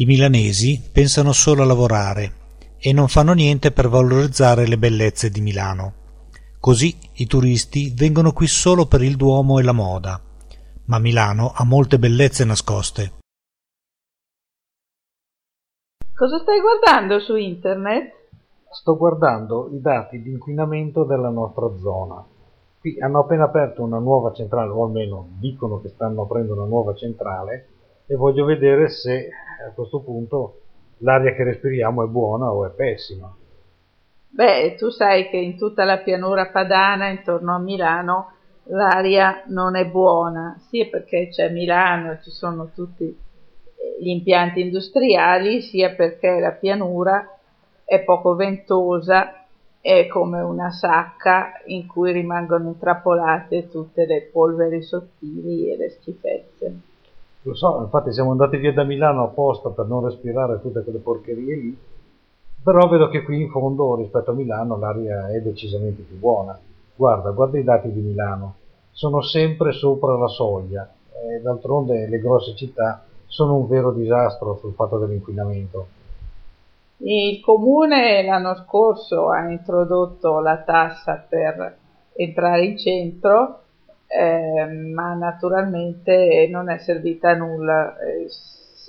I milanesi pensano solo a lavorare e non fanno niente per valorizzare le bellezze di Milano. Così i turisti vengono qui solo per il Duomo e la moda, ma Milano ha molte bellezze nascoste. Cosa stai guardando su internet? Sto guardando i dati di inquinamento della nostra zona. Qui hanno appena aperto una nuova centrale, o almeno dicono che stanno aprendo una nuova centrale, e voglio vedere se a questo punto l'aria che respiriamo è buona o è pessima. Beh, tu sai che in tutta la pianura padana intorno a Milano l'aria non è buona, sia perché c'è Milano e ci sono tutti gli impianti industriali, sia perché la pianura è poco ventosa, è come una sacca in cui rimangono intrappolate tutte le polveri sottili e le schifezze. Lo so, infatti siamo andati via da Milano apposta per non respirare tutte quelle porcherie lì però vedo che qui in fondo rispetto a Milano l'aria è decisamente più buona. Guarda, guarda i dati di Milano, sono sempre sopra la soglia e d'altronde le grosse città sono un vero disastro sul fatto dell'inquinamento. Il comune l'anno scorso ha introdotto la tassa per entrare in centro, eh, ma naturalmente non è servita a nulla. Eh,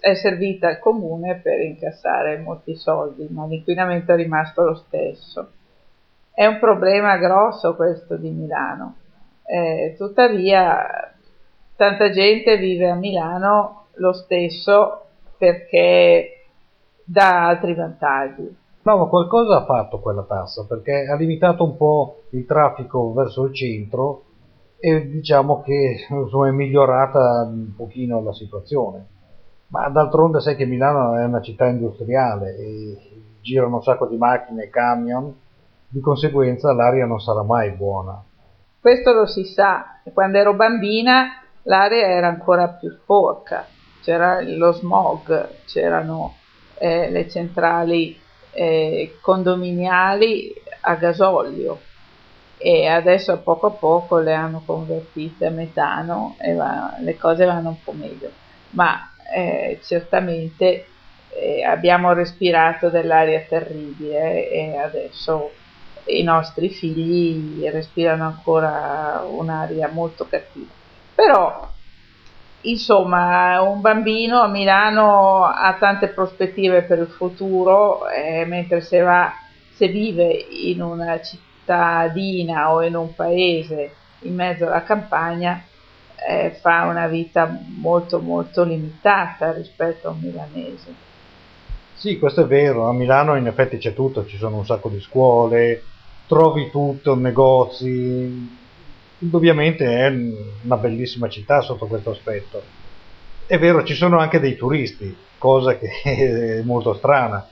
è servita al comune per incassare molti soldi, ma l'inquinamento è rimasto lo stesso. È un problema grosso questo di Milano. Eh, tuttavia, tanta gente vive a Milano lo stesso perché dà altri vantaggi. No, ma qualcosa ha fatto quella tassa perché ha limitato un po' il traffico verso il centro e diciamo che insomma, è migliorata un pochino la situazione ma d'altronde sai che Milano è una città industriale e girano un sacco di macchine e camion, di conseguenza l'aria non sarà mai buona. Questo lo si sa, quando ero bambina l'aria era ancora più sporca, c'era lo smog, c'erano eh, le centrali eh, condominiali a gasolio e adesso a poco a poco le hanno convertite a metano e va, le cose vanno un po' meglio. Ma eh, certamente eh, abbiamo respirato dell'aria terribile e adesso i nostri figli respirano ancora un'aria molto cattiva. Però, insomma, un bambino a Milano ha tante prospettive per il futuro, eh, mentre se, va, se vive in una cittadina o in un paese in mezzo alla campagna, eh, fa una vita molto molto limitata rispetto a un milanese. Sì, questo è vero, a Milano in effetti c'è tutto, ci sono un sacco di scuole, trovi tutto, negozi, indubbiamente è una bellissima città sotto questo aspetto. È vero, ci sono anche dei turisti, cosa che è molto strana,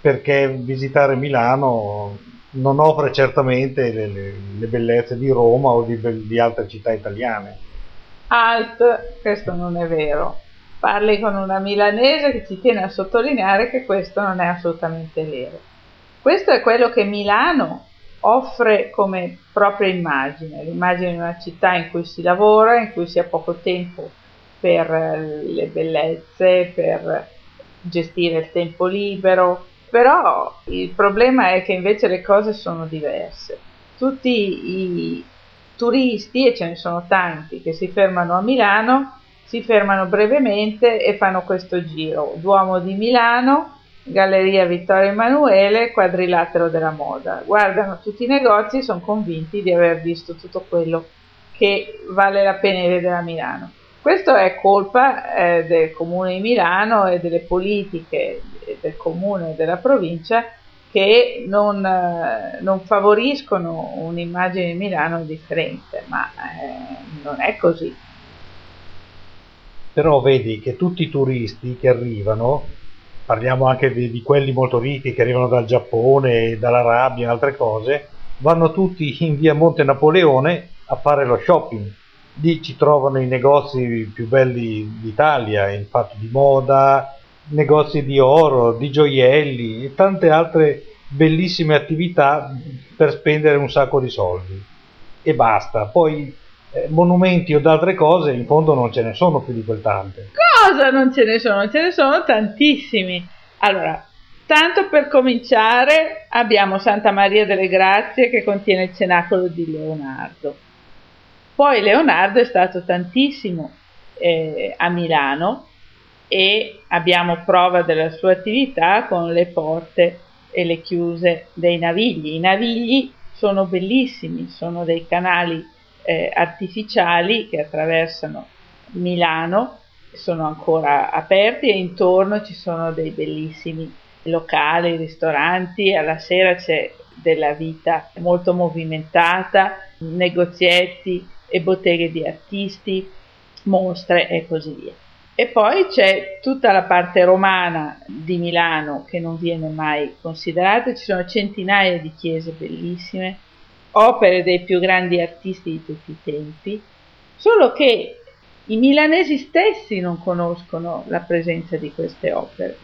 perché visitare Milano non offre certamente le, le, le bellezze di Roma o di, di altre città italiane. Alt, questo non è vero. Parli con una milanese che ci tiene a sottolineare che questo non è assolutamente vero. Questo è quello che Milano offre come propria immagine, l'immagine di una città in cui si lavora, in cui si ha poco tempo per le bellezze, per gestire il tempo libero, però il problema è che invece le cose sono diverse. Tutti i turisti, e ce ne sono tanti, che si fermano a Milano, si fermano brevemente e fanno questo giro. Duomo di Milano, Galleria Vittorio Emanuele, Quadrilatero della Moda. Guardano tutti i negozi e sono convinti di aver visto tutto quello che vale la pena vedere a Milano. Questo è colpa eh, del Comune di Milano e delle politiche del Comune e della provincia che non, eh, non favoriscono un'immagine di Milano differente, ma eh, non è così. Però vedi che tutti i turisti che arrivano, parliamo anche di, di quelli molto ricchi che arrivano dal Giappone, dall'Arabia e altre cose, vanno tutti in via Monte Napoleone a fare lo shopping. Lì ci trovano i negozi più belli d'Italia, infatti di moda, negozi di oro, di gioielli e tante altre bellissime attività per spendere un sacco di soldi e basta. Poi eh, monumenti o altre cose in fondo non ce ne sono più di quel tante. Cosa non ce ne sono? Ce ne sono tantissimi. Allora, tanto per cominciare abbiamo Santa Maria delle Grazie che contiene il cenacolo di Leonardo. Poi Leonardo è stato tantissimo eh, a Milano e abbiamo prova della sua attività con le porte e le chiuse dei navigli. I navigli sono bellissimi, sono dei canali eh, artificiali che attraversano Milano, sono ancora aperti e intorno ci sono dei bellissimi locali, ristoranti, alla sera c'è della vita molto movimentata, negozietti e botteghe di artisti, mostre e così via. E poi c'è tutta la parte romana di Milano che non viene mai considerata, ci sono centinaia di chiese bellissime, opere dei più grandi artisti di tutti i tempi, solo che i milanesi stessi non conoscono la presenza di queste opere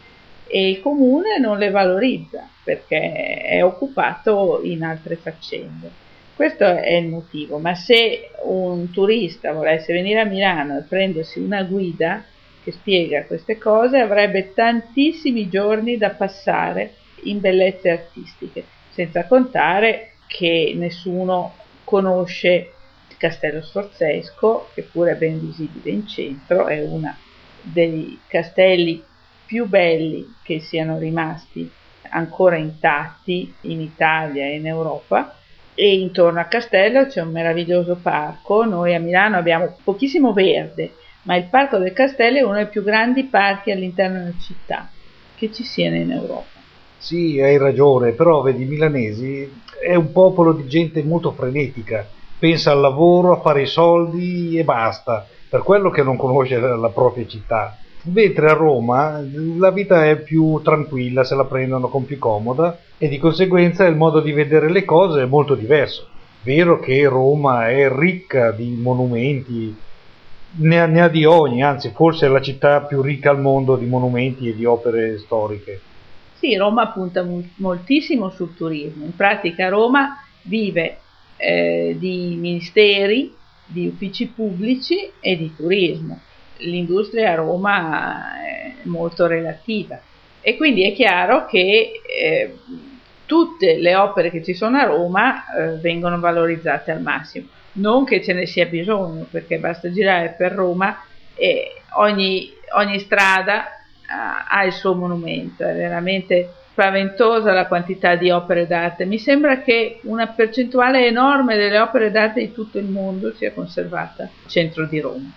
e il comune non le valorizza perché è occupato in altre faccende. Questo è il motivo, ma se un turista volesse venire a Milano e prendersi una guida che spiega queste cose, avrebbe tantissimi giorni da passare in bellezze artistiche, senza contare che nessuno conosce il Castello Sforzesco, che pure è ben visibile in centro, è uno dei castelli più belli che siano rimasti ancora intatti in Italia e in Europa e intorno al castello c'è un meraviglioso parco. Noi a Milano abbiamo pochissimo verde, ma il parco del castello è uno dei più grandi parchi all'interno della città che ci siano in Europa. Sì, hai ragione, però vedi, i milanesi è un popolo di gente molto frenetica, pensa al lavoro, a fare i soldi e basta, per quello che non conosce la propria città. Mentre a Roma la vita è più tranquilla, se la prendono con più comoda e di conseguenza il modo di vedere le cose è molto diverso. Vero che Roma è ricca di monumenti, ne ha, ne ha di ogni, anzi forse è la città più ricca al mondo di monumenti e di opere storiche. Sì, Roma punta moltissimo sul turismo. In pratica Roma vive eh, di ministeri, di uffici pubblici e di turismo. L'industria a Roma è molto relativa e quindi è chiaro che eh, tutte le opere che ci sono a Roma eh, vengono valorizzate al massimo. Non che ce ne sia bisogno, perché basta girare per Roma e ogni, ogni strada uh, ha il suo monumento, è veramente spaventosa la quantità di opere d'arte. Mi sembra che una percentuale enorme delle opere d'arte di tutto il mondo sia conservata al centro di Roma.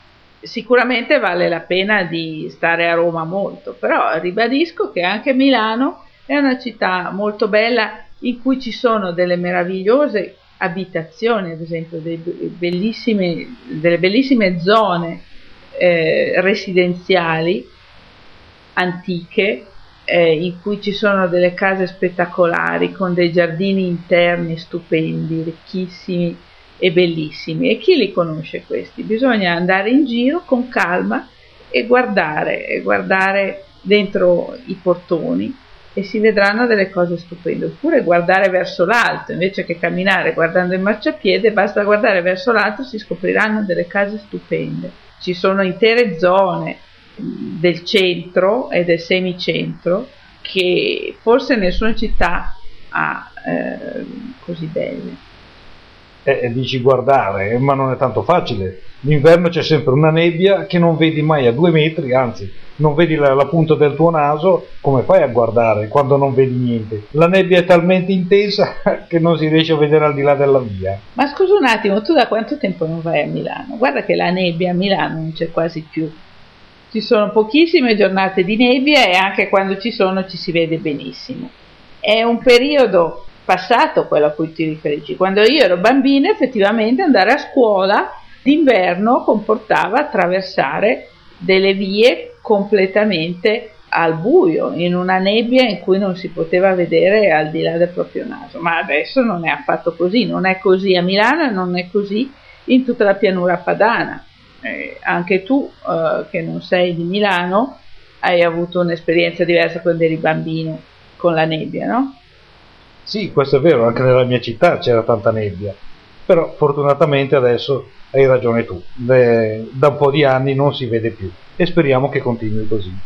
Sicuramente vale la pena di stare a Roma molto, però ribadisco che anche Milano è una città molto bella in cui ci sono delle meravigliose abitazioni, ad esempio bellissime, delle bellissime zone eh, residenziali antiche eh, in cui ci sono delle case spettacolari con dei giardini interni stupendi, ricchissimi e bellissimi. E chi li conosce questi? Bisogna andare in giro con calma e guardare, e guardare dentro i portoni e si vedranno delle cose stupende. Oppure guardare verso l'alto, invece che camminare guardando il marciapiede, basta guardare verso l'alto e si scopriranno delle case stupende. Ci sono intere zone del centro e del semicentro che forse nessuna città ha eh, così belle. Eh, dici guardare, ma non è tanto facile. D'inverno c'è sempre una nebbia che non vedi mai a due metri, anzi non vedi la, la, punta del tuo naso, come fai a guardare quando non vedi niente? La nebbia è talmente intensa che non si riesce a vedere al di là della via. Ma scusa un attimo, tu da quanto tempo non vai a Milano? Guarda che la nebbia a Milano non c'è quasi più. Ci sono pochissime giornate di nebbia e anche quando ci sono ci si vede benissimo. È un periodo passato quello a cui ti riferisci. Quando io ero bambina effettivamente andare a scuola d'inverno comportava attraversare delle vie completamente al buio, in una nebbia in cui non si poteva vedere al di là del proprio naso. Ma adesso non è affatto così, non è così a Milano e non è così in tutta la pianura padana. Eh, anche tu, eh, che non sei di Milano, hai avuto un'esperienza diversa quando eri bambino con la nebbia, no? Sì, questo è vero, anche nella mia città c'era tanta nebbia. però fortunatamente adesso hai ragione tu, da un po' di anni non si vede più e speriamo che continui così.